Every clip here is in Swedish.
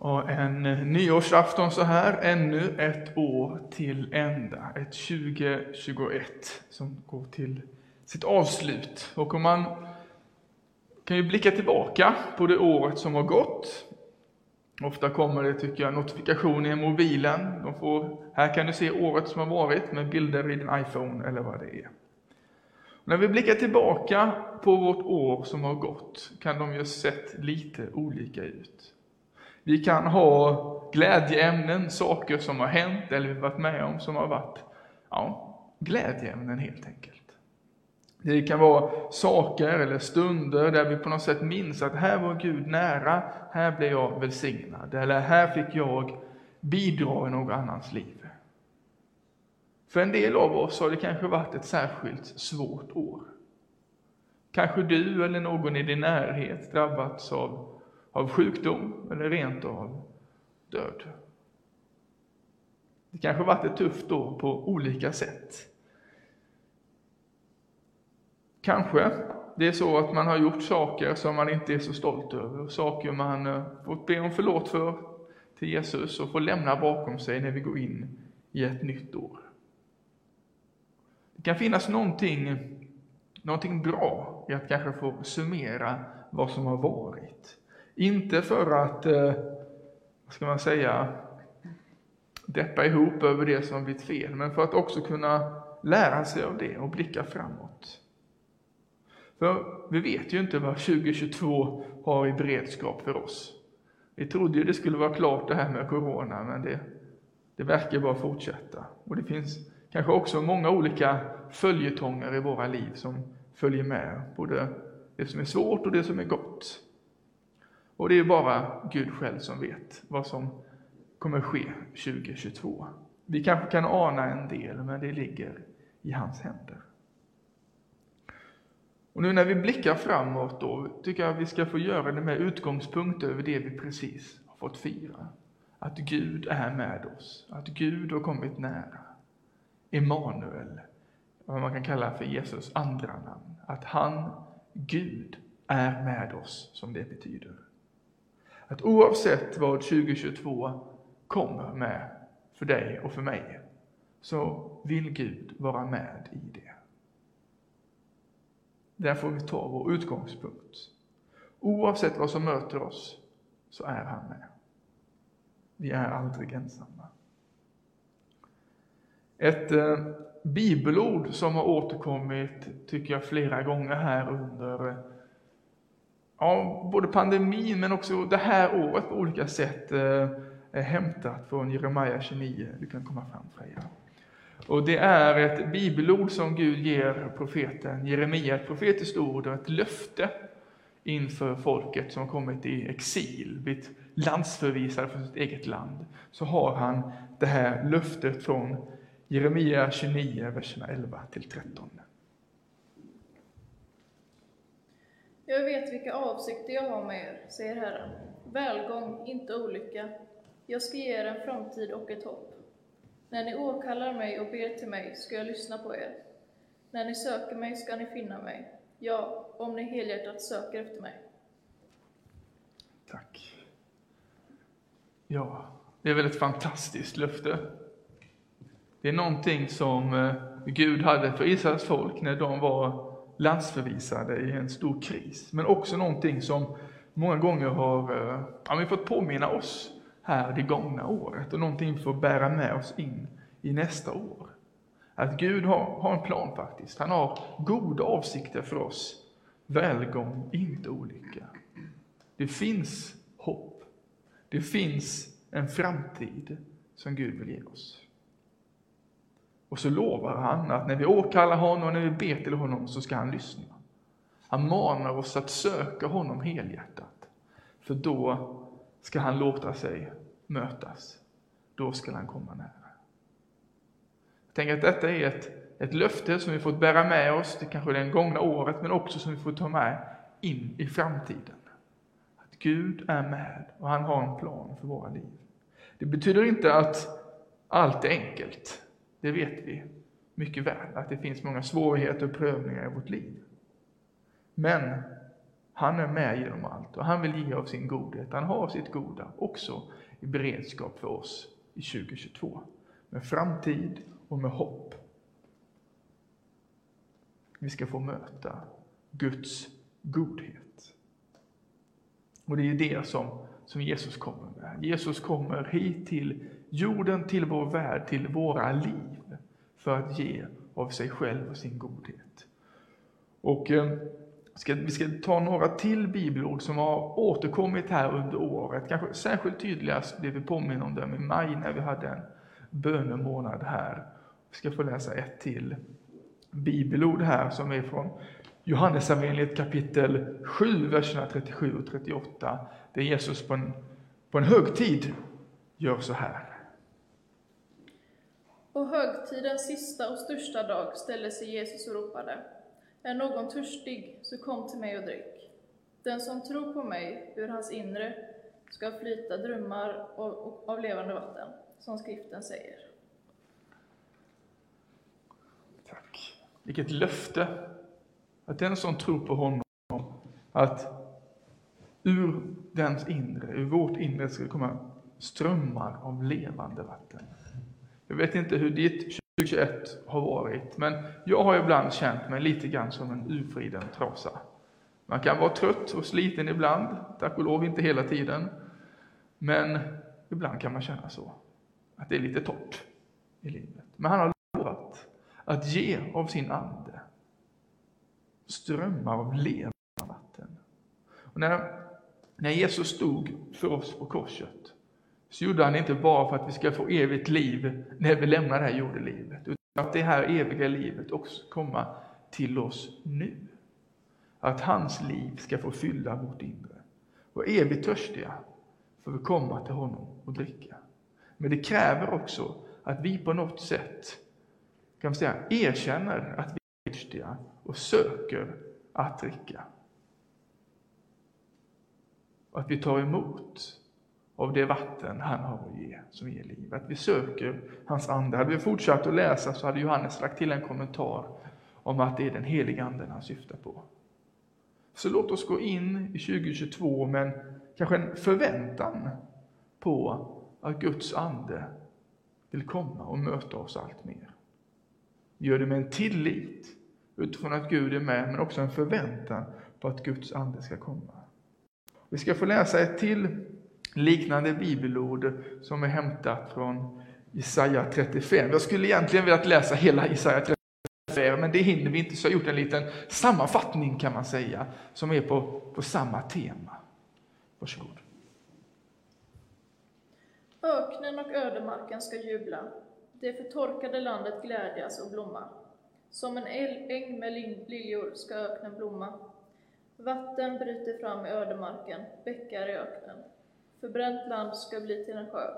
Och en nyårsafton så här, ännu ett år till ända. Ett 2021 som går till sitt avslut. Och om man kan ju blicka tillbaka på det året som har gått. Ofta kommer det, tycker jag, notifikationer i mobilen. De får, här kan du se året som har varit med bilder i din iPhone eller vad det är. När vi blickar tillbaka på vårt år som har gått kan de ju sett lite olika ut. Vi kan ha glädjeämnen, saker som har hänt eller vi varit med om som har varit ja, glädjeämnen helt enkelt. Det kan vara saker eller stunder där vi på något sätt minns att här var Gud nära, här blev jag välsignad, eller här fick jag bidra i någon annans liv. För en del av oss har det kanske varit ett särskilt svårt år. Kanske du eller någon i din närhet drabbats av, av sjukdom eller rent av död. Det kanske varit ett tufft år på olika sätt. Kanske det är så att man har gjort saker som man inte är så stolt över, saker man eh, fått be om förlåt för till Jesus och får lämna bakom sig när vi går in i ett nytt år. Det kan finnas någonting, någonting bra i att kanske få summera vad som har varit. Inte för att, eh, vad ska man säga, deppa ihop över det som har blivit fel, men för att också kunna lära sig av det och blicka framåt. För vi vet ju inte vad 2022 har i beredskap för oss. Vi trodde ju det skulle vara klart det här med corona, men det, det verkar bara fortsätta. Och det finns kanske också många olika följetonger i våra liv som följer med, både det som är svårt och det som är gott. Och det är bara Gud själv som vet vad som kommer ske 2022. Vi kanske kan ana en del, men det ligger i hans händer. Och nu när vi blickar framåt då, tycker jag att vi ska få göra det med utgångspunkt över det vi precis har fått fira. Att Gud är med oss, att Gud har kommit nära. Emanuel, vad man kan kalla för Jesus andra namn. Att han, Gud, är med oss, som det betyder. Att oavsett vad 2022 kommer med för dig och för mig, så vill Gud vara med i det. Där får vi ta vår utgångspunkt. Oavsett vad som möter oss, så är han med. Vi är aldrig ensamma. Ett eh, bibelord som har återkommit, tycker jag, flera gånger här under eh, ja, både pandemin men också det här året på olika sätt eh, är hämtat från Jeremia 29. Du kan komma fram Freja. Och det är ett bibelord som Gud ger profeten Jeremia, ett profetiskt ord och ett löfte inför folket som kommit i exil, blivit landsförvisade från sitt eget land. Så har han det här löftet från Jeremia 29, verserna 11 till 13. Jag vet vilka avsikter jag har med er, säger Herren. Välgång, inte olycka. Jag ska ge er en framtid och ett hopp. När ni åkallar mig och ber till mig ska jag lyssna på er. När ni söker mig ska ni finna mig. Ja, om ni helhjärtat söker efter mig. Tack. Ja, det är väl ett fantastiskt löfte. Det är någonting som eh, Gud hade för Israels folk när de var landsförvisade i en stor kris. Men också någonting som många gånger har eh, ja, vi fått påminna oss här det gångna året och någonting vi får bära med oss in i nästa år. Att Gud har, har en plan faktiskt. Han har goda avsikter för oss. Välgång, inte olycka. Det finns hopp. Det finns en framtid som Gud vill ge oss. Och så lovar han att när vi åkallar honom och när vi ber till honom så ska han lyssna. Han manar oss att söka honom helhjärtat. För då ska han låta sig mötas. Då ska han komma nära. Jag tänker att detta är ett, ett löfte som vi fått bära med oss, det kanske det gångna året, men också som vi får ta med in i framtiden. Att Gud är med och han har en plan för våra liv. Det betyder inte att allt är enkelt. Det vet vi mycket väl, att det finns många svårigheter och prövningar i vårt liv. Men Han är med genom allt och han vill ge av sin godhet. Han har sitt goda också i beredskap för oss i 2022. Med framtid och med hopp. Vi ska få möta Guds godhet. Och det är det som, som Jesus kommer med. Jesus kommer hit till jorden, till vår värld, till våra liv för att ge av sig själv och sin godhet. Och eh, ska, vi ska ta några till bibelord som har återkommit här under året. Kanske särskilt tydligast blev vi påminna om dem i maj när vi hade en bönemånad här. Vi ska få läsa ett till bibelord här som är från Johannesevangeliet kapitel 7, verserna 37 och 38. Där Jesus på en, på en högtid gör så här. På högtidens sista och största dag ställde sig Jesus och ropade. Är någon törstig, så kom till mig och drick. Den som tror på mig, ur hans inre, ska flyta drömmar av, av levande vatten, som skriften säger. Tack. Vilket löfte! Att den som tror på honom, att ur dens inre, ur vårt inre ska komma strömmar av levande vatten. Jag vet inte hur ditt 2021 har varit, men jag har ibland känt mig lite grann som en urvriden trasa. Man kan vara trött och sliten ibland, tack och lov inte hela tiden. Men ibland kan man känna så, att det är lite torrt i livet. Men han har lovat att ge av sin ande strömmar av levande vatten. Och när, när Jesus stod för oss på korset så gjorde han inte bara för att vi ska få evigt liv när vi lämnar det här jordelivet, utan att det här eviga livet också komma till oss nu. Att hans liv ska få fylla vårt inre. Och är vi törstiga får vi komma till honom och dricka. Men det kräver också att vi på något sätt kan vi säga, erkänner att vi är törstiga och söker att dricka. Och att vi tar emot av det vatten han har att ge, som ger liv. Att vi söker hans ande. Hade vi fortsatt att läsa så hade Johannes lagt till en kommentar om att det är den heliga anden han syftar på. Så låt oss gå in i 2022 med en, kanske en förväntan på att Guds ande vill komma och möta oss allt mer. Vi gör det med en tillit utifrån att Gud är med, men också en förväntan på att Guds ande ska komma. Vi ska få läsa ett till liknande bibelord som är hämtat från Jesaja 35. Jag skulle egentligen velat läsa hela Jesaja 35, men det hinner vi inte, så jag har gjort en liten sammanfattning kan man säga, som är på, på samma tema. Varsågod. Öknen och ödemarken ska jubla, det förtorkade landet glädjas och blomma. Som en äng med liljor ska öknen blomma. Vatten bryter fram i ödemarken, bäckar i öknen. Förbränt land ska bli till en sjö,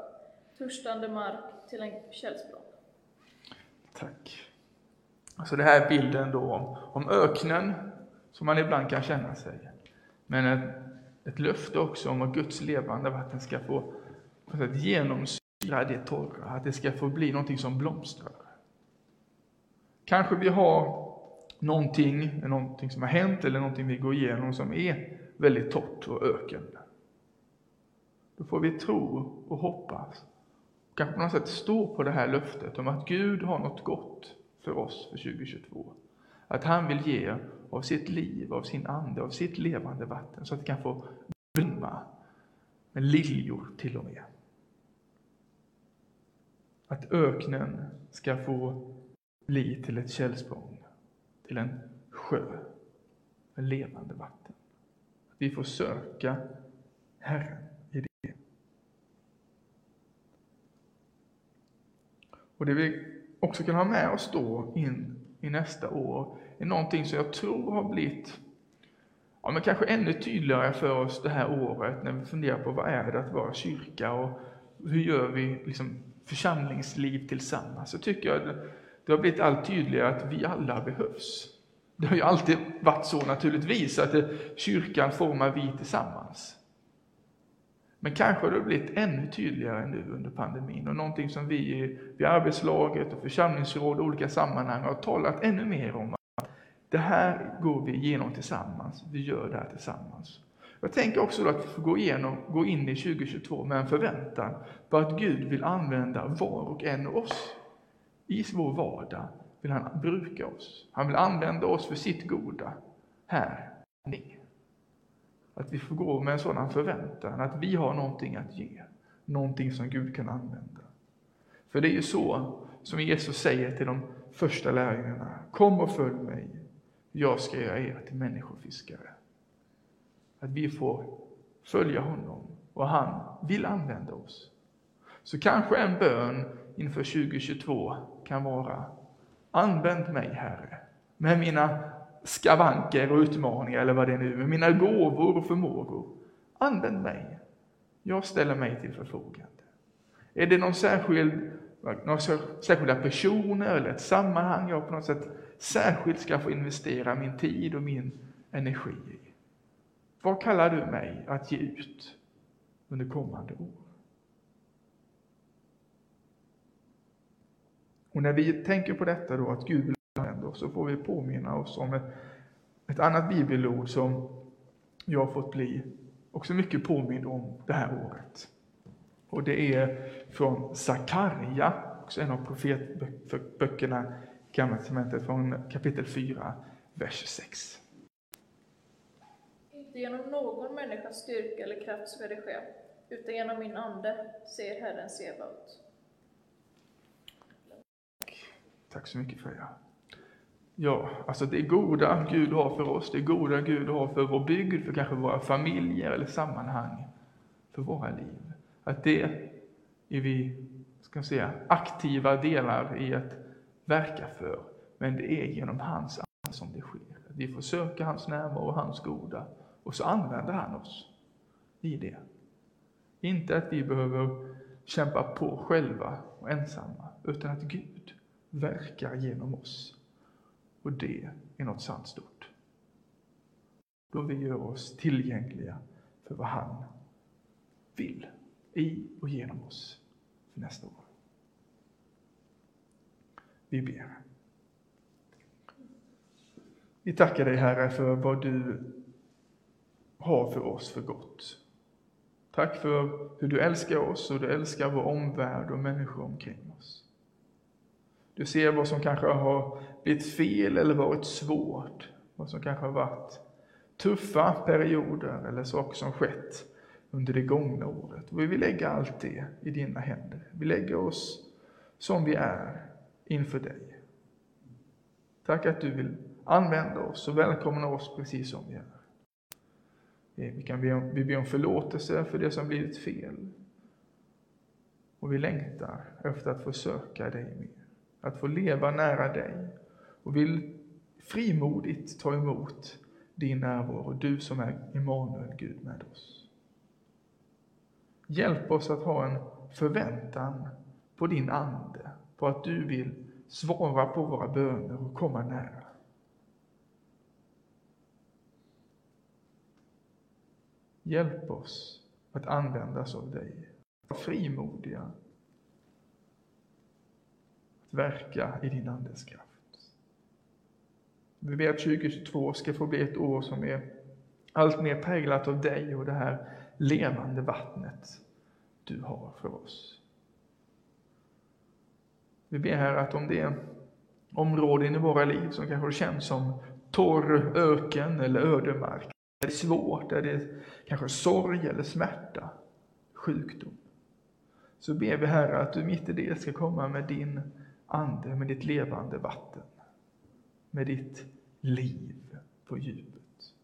törstande mark till en källsprång. Tack. Så det här är bilden då om, om öknen, som man ibland kan känna sig. Men ett, ett löfte också om att Guds levande vatten ska få att genomsyra det torra, att det ska få bli någonting som blomstrar. Kanske vi har någonting, någonting som har hänt eller någonting vi går igenom som är väldigt torrt och öken. Då får vi tro och hoppas. Kanske på något sätt stå på det här löftet om att Gud har något gott för oss för 2022. Att han vill ge av sitt liv, av sin ande, av sitt levande vatten så att det kan få blomma med liljor till och med. Att öknen ska få bli till ett källsprång, till en sjö med levande vatten. Att vi får söka Herren Och det vi också kan ha med oss då in i nästa år är någonting som jag tror har blivit ja, men kanske ännu tydligare för oss det här året när vi funderar på vad är det att vara kyrka och hur gör vi liksom församlingsliv tillsammans. Så tycker jag det, det har blivit allt tydligare att vi alla behövs. Det har ju alltid varit så naturligtvis att det, kyrkan formar vi tillsammans. Men kanske har det blivit ännu tydligare nu under pandemin och någonting som vi vid arbetslaget och församlingsråd och olika sammanhang har talat ännu mer om. det här går vi igenom tillsammans. Vi gör det här tillsammans. Jag tänker också att vi får gå, igenom, gå in i 2022 med en förväntan på att Gud vill använda var och en av oss. I vår vardag vill han bruka oss. Han vill använda oss för sitt goda här. Att vi får gå med en sådan förväntan att vi har någonting att ge, någonting som Gud kan använda. För det är ju så som Jesus säger till de första lärjungarna. Kom och följ mig, jag ska göra er till människofiskare. Att vi får följa honom och han vill använda oss. Så kanske en bön inför 2022 kan vara Använd mig, Herre, med mina skavanker och utmaningar, eller vad det är nu med mina gåvor och förmågor. Använd mig. Jag ställer mig till förfogande. Är det någon särskild, några särskilda personer eller ett sammanhang jag på något sätt särskilt ska få investera min tid och min energi i? Vad kallar du mig att ge ut under kommande år? Och när vi tänker på detta då, att Gud oss, så får vi påminna oss om ett, ett annat bibelord som jag har fått bli också mycket påmind om det här året. Och det är från Sakarja, också en av profetböckerna i Gamla testamentet, från kapitel 4, vers 6. Inte genom någon människas styrka eller kraft ska det ske, utan genom min ande, säger Herren Sebaot. Tack så mycket Freja. Ja, alltså det goda Gud har för oss, det goda Gud har för vår bygd, för kanske våra familjer eller sammanhang, för våra liv. Att det är vi, ska säga, aktiva delar i att verka för. Men det är genom hans ande som det sker. Vi får söka hans närvaro och hans goda och så använder han oss i det. Inte att vi behöver kämpa på själva och ensamma, utan att Gud verkar genom oss. Och det är något sant stort. Då vi gör oss tillgängliga för vad han vill i och genom oss för nästa år. Vi ber. Vi tackar dig Herre för vad du har för oss för gott. Tack för hur du älskar oss och du älskar vår omvärld och människor omkring oss. Du ser vad som kanske har blivit fel eller varit svårt, vad som kanske har varit tuffa perioder eller saker som skett under det gångna året. Och vi vill lägga allt det i dina händer. Vi lägger oss som vi är inför dig. Tack att du vill använda oss och välkomna oss precis som vi är. Eh, vi kan be om, vi ber om förlåtelse för det som blivit fel. Och vi längtar efter att få söka dig mer att få leva nära dig och vill frimodigt ta emot din närvaro, du som är Immanuel, Gud med oss. Hjälp oss att ha en förväntan på din Ande, på att du vill svara på våra böner och komma nära. Hjälp oss att användas av dig, frimodiga att verka i din Andes kraft. Vi ber att 2022 ska få bli ett år som är allt mer präglat av dig och det här levande vattnet du har för oss. Vi ber här att om det är områden i våra liv som kanske känns som torr öken eller ödemark, där det är svårt, där det är kanske sorg eller smärta, sjukdom, så ber vi här att du mitt i det ska komma med din Ande, med ditt levande vatten, med ditt liv på djupet.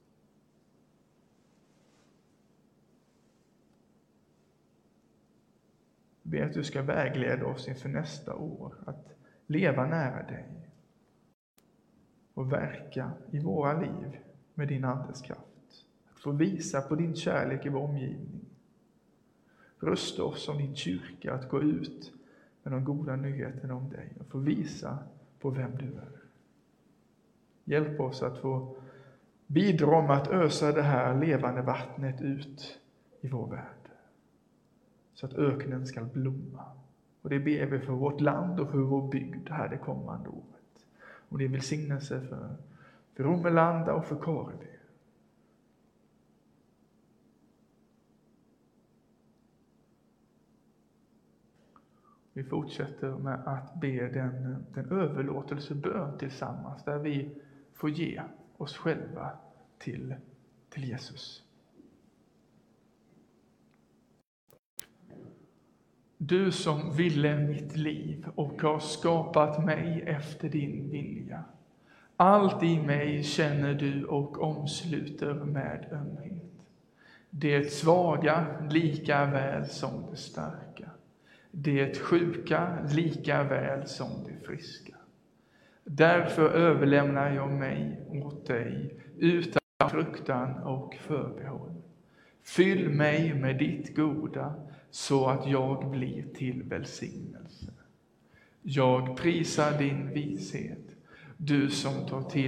Jag ber att du ska vägleda oss inför nästa år, att leva nära dig och verka i våra liv med din Andes kraft. Att få visa på din kärlek i vår omgivning. Rusta oss som din kyrka att gå ut med de goda nyheterna om dig och få visa på vem du är. Hjälp oss att få bidra med att ösa det här levande vattnet ut i vår värld. Så att öknen ska blomma. Och det ber vi för vårt land och för vår bygd här det kommande året. Och det är välsignelse för, för Romelanda och för Kareby. Vi fortsätter med att be den, den överlåtelsebön tillsammans, där vi får ge oss själva till, till Jesus. Du som ville mitt liv och har skapat mig efter din vilja. Allt i mig känner du och omsluter med ömhet. Det svaga lika väl som det starka. Det sjuka lika väl som det friska. Därför överlämnar jag mig åt dig utan fruktan och förbehåll. Fyll mig med ditt goda så att jag blir till välsignelse. Jag prisar din vishet, du som tar till